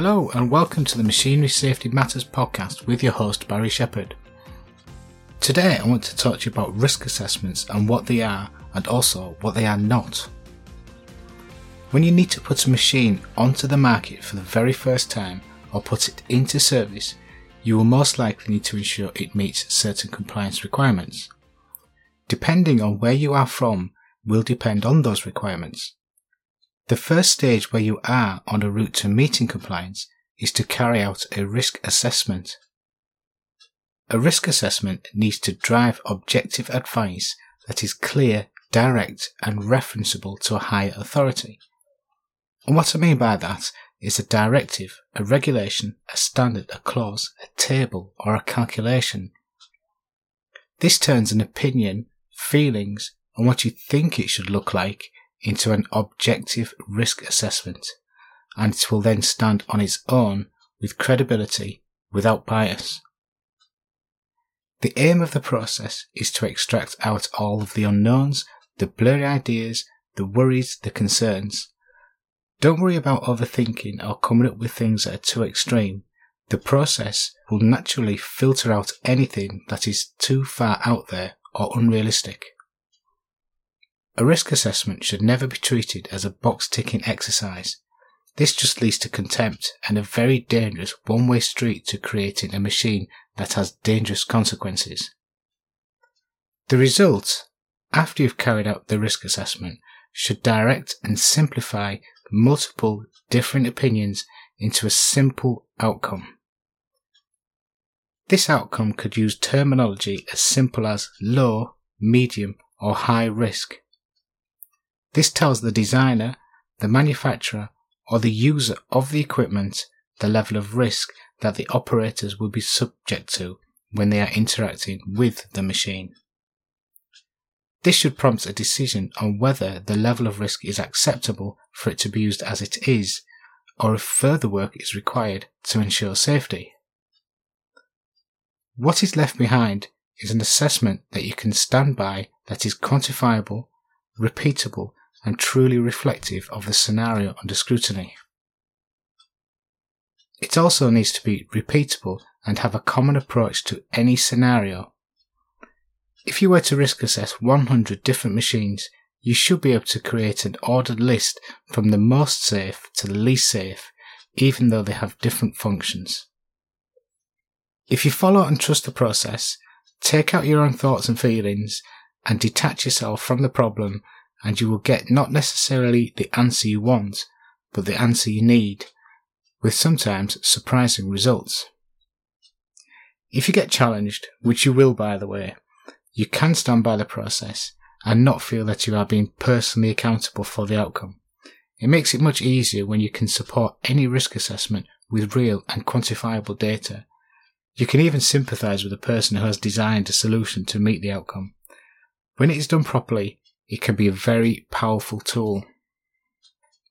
Hello, and welcome to the Machinery Safety Matters podcast with your host, Barry Shepherd. Today, I want to talk to you about risk assessments and what they are, and also what they are not. When you need to put a machine onto the market for the very first time or put it into service, you will most likely need to ensure it meets certain compliance requirements. Depending on where you are from, will depend on those requirements. The first stage where you are on a route to meeting compliance is to carry out a risk assessment. A risk assessment needs to drive objective advice that is clear, direct, and referenceable to a higher authority. And what I mean by that is a directive, a regulation, a standard, a clause, a table, or a calculation. This turns an opinion, feelings, and what you think it should look like into an objective risk assessment, and it will then stand on its own with credibility without bias. The aim of the process is to extract out all of the unknowns, the blurry ideas, the worries, the concerns. Don't worry about overthinking or coming up with things that are too extreme. The process will naturally filter out anything that is too far out there or unrealistic. A risk assessment should never be treated as a box ticking exercise. This just leads to contempt and a very dangerous one way street to creating a machine that has dangerous consequences. The result, after you've carried out the risk assessment, should direct and simplify multiple different opinions into a simple outcome. This outcome could use terminology as simple as low, medium, or high risk. This tells the designer, the manufacturer, or the user of the equipment the level of risk that the operators will be subject to when they are interacting with the machine. This should prompt a decision on whether the level of risk is acceptable for it to be used as it is, or if further work is required to ensure safety. What is left behind is an assessment that you can stand by that is quantifiable, repeatable, and truly reflective of the scenario under scrutiny. It also needs to be repeatable and have a common approach to any scenario. If you were to risk assess 100 different machines, you should be able to create an ordered list from the most safe to the least safe, even though they have different functions. If you follow and trust the process, take out your own thoughts and feelings, and detach yourself from the problem and you will get not necessarily the answer you want, but the answer you need, with sometimes surprising results. If you get challenged, which you will by the way, you can stand by the process and not feel that you are being personally accountable for the outcome. It makes it much easier when you can support any risk assessment with real and quantifiable data. You can even sympathise with the person who has designed a solution to meet the outcome. When it is done properly, it can be a very powerful tool.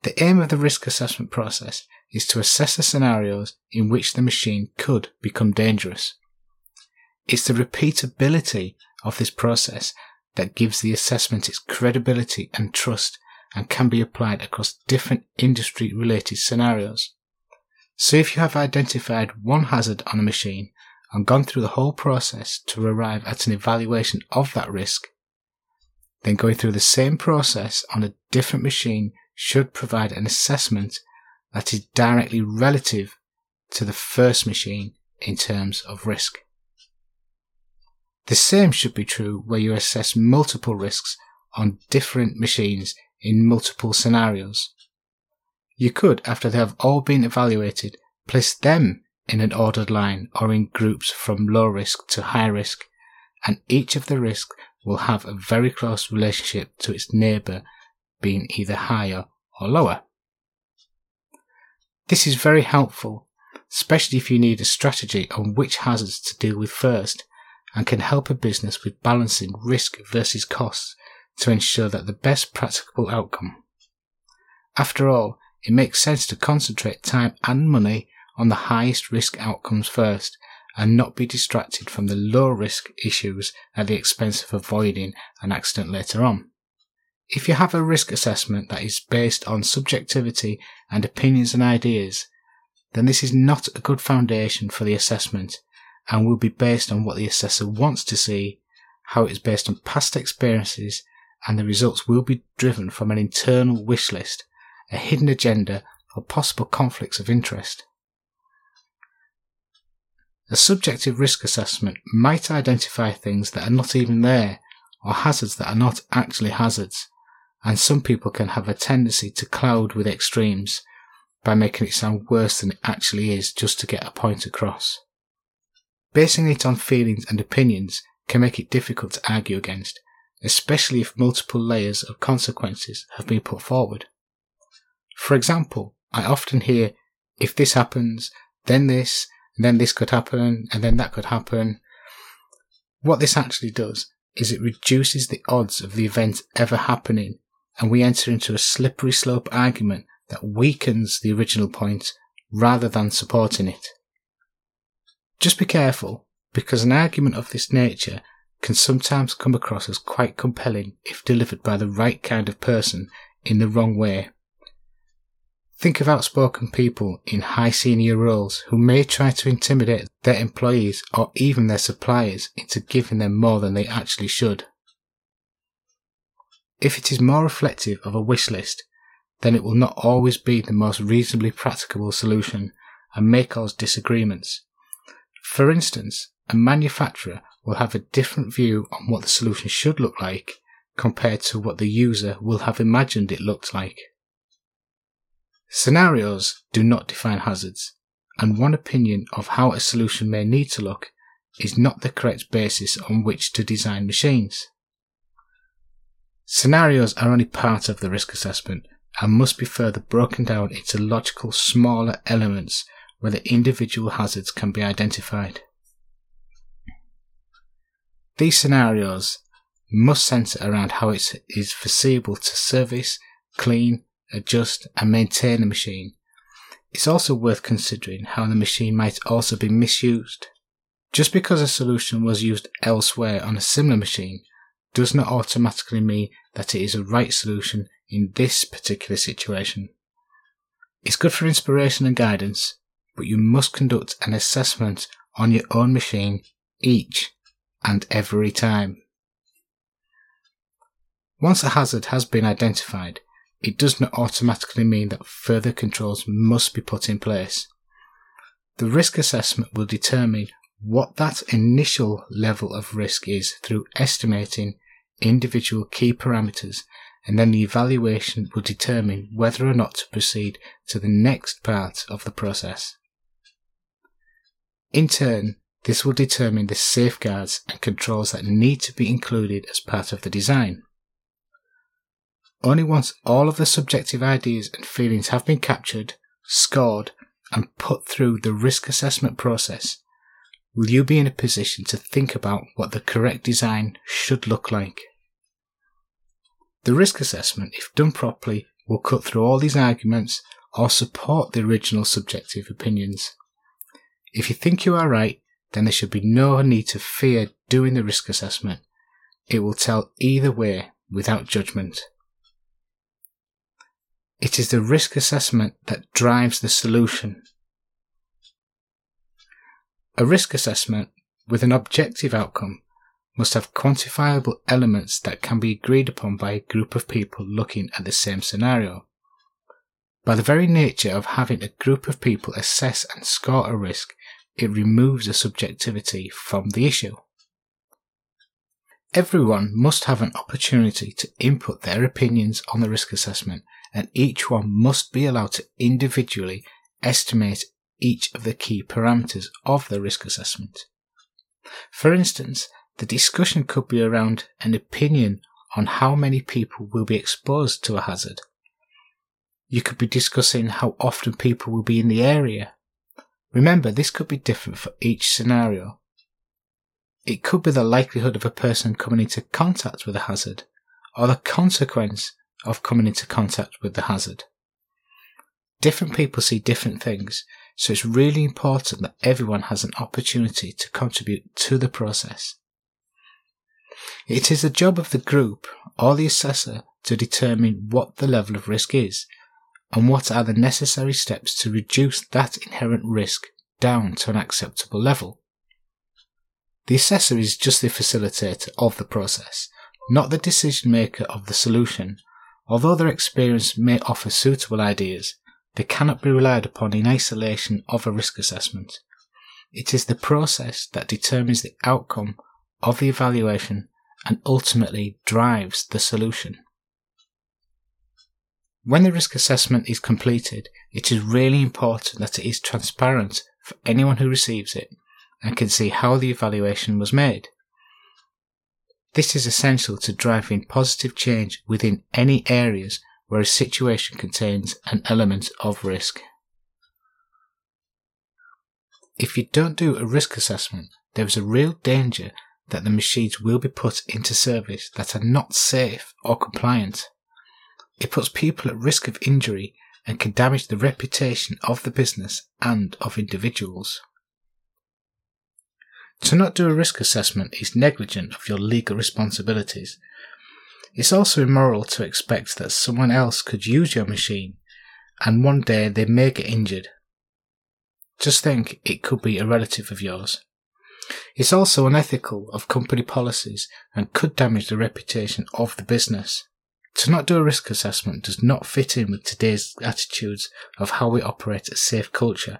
The aim of the risk assessment process is to assess the scenarios in which the machine could become dangerous. It's the repeatability of this process that gives the assessment its credibility and trust and can be applied across different industry related scenarios. So if you have identified one hazard on a machine and gone through the whole process to arrive at an evaluation of that risk, then going through the same process on a different machine should provide an assessment that is directly relative to the first machine in terms of risk. The same should be true where you assess multiple risks on different machines in multiple scenarios. You could, after they have all been evaluated, place them in an ordered line or in groups from low risk to high risk, and each of the risks will have a very close relationship to its neighbour being either higher or lower. This is very helpful, especially if you need a strategy on which hazards to deal with first and can help a business with balancing risk versus costs to ensure that the best practicable outcome. After all, it makes sense to concentrate time and money on the highest risk outcomes first and not be distracted from the low risk issues at the expense of avoiding an accident later on. If you have a risk assessment that is based on subjectivity and opinions and ideas, then this is not a good foundation for the assessment and will be based on what the assessor wants to see, how it is based on past experiences, and the results will be driven from an internal wish list, a hidden agenda, or possible conflicts of interest. A subjective risk assessment might identify things that are not even there, or hazards that are not actually hazards, and some people can have a tendency to cloud with extremes by making it sound worse than it actually is just to get a point across. Basing it on feelings and opinions can make it difficult to argue against, especially if multiple layers of consequences have been put forward. For example, I often hear, if this happens, then this, and then this could happen, and then that could happen. What this actually does is it reduces the odds of the event ever happening, and we enter into a slippery slope argument that weakens the original point rather than supporting it. Just be careful, because an argument of this nature can sometimes come across as quite compelling if delivered by the right kind of person in the wrong way. Think of outspoken people in high senior roles who may try to intimidate their employees or even their suppliers into giving them more than they actually should. If it is more reflective of a wish list, then it will not always be the most reasonably practicable solution and may cause disagreements. For instance, a manufacturer will have a different view on what the solution should look like compared to what the user will have imagined it looked like. Scenarios do not define hazards, and one opinion of how a solution may need to look is not the correct basis on which to design machines. Scenarios are only part of the risk assessment and must be further broken down into logical smaller elements where the individual hazards can be identified. These scenarios must centre around how it is foreseeable to service, clean, adjust, and maintain the machine. It's also worth considering how the machine might also be misused. Just because a solution was used elsewhere on a similar machine does not automatically mean that it is a right solution in this particular situation. It's good for inspiration and guidance, but you must conduct an assessment on your own machine each and every time. Once a hazard has been identified, it does not automatically mean that further controls must be put in place. The risk assessment will determine what that initial level of risk is through estimating individual key parameters and then the evaluation will determine whether or not to proceed to the next part of the process. In turn, this will determine the safeguards and controls that need to be included as part of the design. Only once all of the subjective ideas and feelings have been captured, scored, and put through the risk assessment process will you be in a position to think about what the correct design should look like. The risk assessment, if done properly, will cut through all these arguments or support the original subjective opinions. If you think you are right, then there should be no need to fear doing the risk assessment. It will tell either way without judgment. It is the risk assessment that drives the solution. A risk assessment with an objective outcome must have quantifiable elements that can be agreed upon by a group of people looking at the same scenario. By the very nature of having a group of people assess and score a risk, it removes the subjectivity from the issue. Everyone must have an opportunity to input their opinions on the risk assessment, and each one must be allowed to individually estimate each of the key parameters of the risk assessment. For instance, the discussion could be around an opinion on how many people will be exposed to a hazard. You could be discussing how often people will be in the area. Remember, this could be different for each scenario. It could be the likelihood of a person coming into contact with a hazard, or the consequence of coming into contact with the hazard. Different people see different things, so it's really important that everyone has an opportunity to contribute to the process. It is the job of the group or the assessor to determine what the level of risk is, and what are the necessary steps to reduce that inherent risk down to an acceptable level. The assessor is just the facilitator of the process, not the decision maker of the solution. Although their experience may offer suitable ideas, they cannot be relied upon in isolation of a risk assessment. It is the process that determines the outcome of the evaluation and ultimately drives the solution. When the risk assessment is completed, it is really important that it is transparent for anyone who receives it and can see how the evaluation was made. This is essential to driving positive change within any areas where a situation contains an element of risk. If you don't do a risk assessment, there is a real danger that the machines will be put into service that are not safe or compliant. It puts people at risk of injury and can damage the reputation of the business and of individuals. To not do a risk assessment is negligent of your legal responsibilities. It's also immoral to expect that someone else could use your machine and one day they may get injured just think it could be a relative of yours. It's also unethical of company policies and could damage the reputation of the business. To not do a risk assessment does not fit in with today's attitudes of how we operate a safe culture.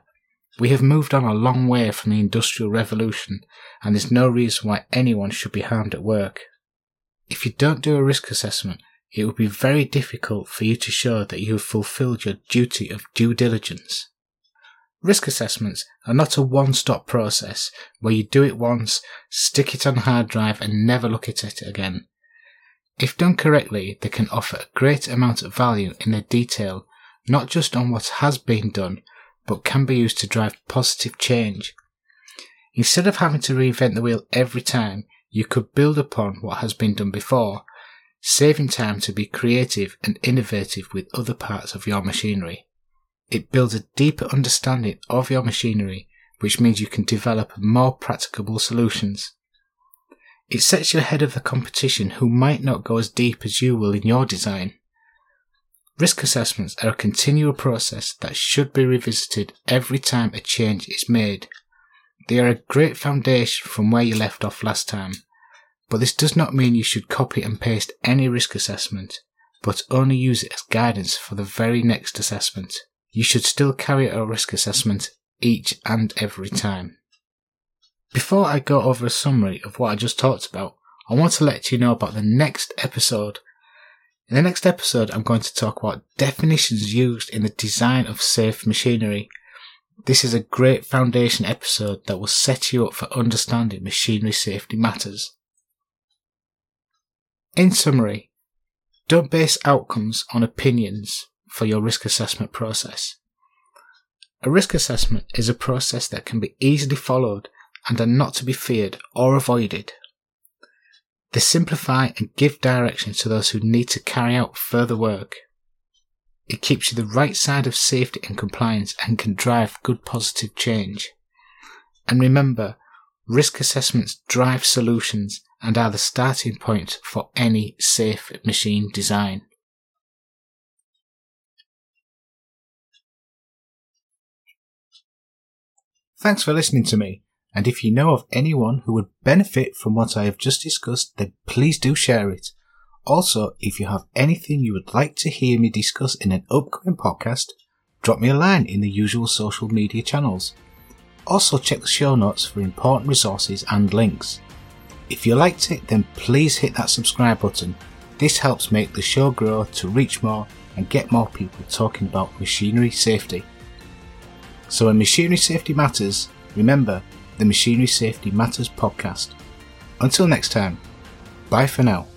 We have moved on a long way from the Industrial Revolution, and there's no reason why anyone should be harmed at work. If you don't do a risk assessment, it will be very difficult for you to show that you have fulfilled your duty of due diligence. Risk assessments are not a one stop process where you do it once, stick it on a hard drive, and never look at it again. If done correctly, they can offer a great amount of value in their detail, not just on what has been done, but can be used to drive positive change. Instead of having to reinvent the wheel every time, you could build upon what has been done before, saving time to be creative and innovative with other parts of your machinery. It builds a deeper understanding of your machinery, which means you can develop more practicable solutions. It sets you ahead of the competition who might not go as deep as you will in your design. Risk assessments are a continual process that should be revisited every time a change is made. They are a great foundation from where you left off last time, but this does not mean you should copy and paste any risk assessment, but only use it as guidance for the very next assessment you should still carry out a risk assessment each and every time. Before I go over a summary of what I just talked about, I want to let you know about the next episode. In the next episode, I'm going to talk about definitions used in the design of safe machinery. This is a great foundation episode that will set you up for understanding machinery safety matters. In summary, don't base outcomes on opinions, for your risk assessment process. A risk assessment is a process that can be easily followed and are not to be feared or avoided. They simplify and give direction to those who need to carry out further work. It keeps you the right side of safety and compliance and can drive good positive change. And remember, risk assessments drive solutions and are the starting point for any safe machine design. Thanks for listening to me. And if you know of anyone who would benefit from what I have just discussed, then please do share it. Also, if you have anything you would like to hear me discuss in an upcoming podcast, drop me a line in the usual social media channels. Also, check the show notes for important resources and links. If you liked it, then please hit that subscribe button. This helps make the show grow to reach more and get more people talking about machinery safety. So when machinery safety matters, remember the Machinery Safety Matters podcast. Until next time, bye for now.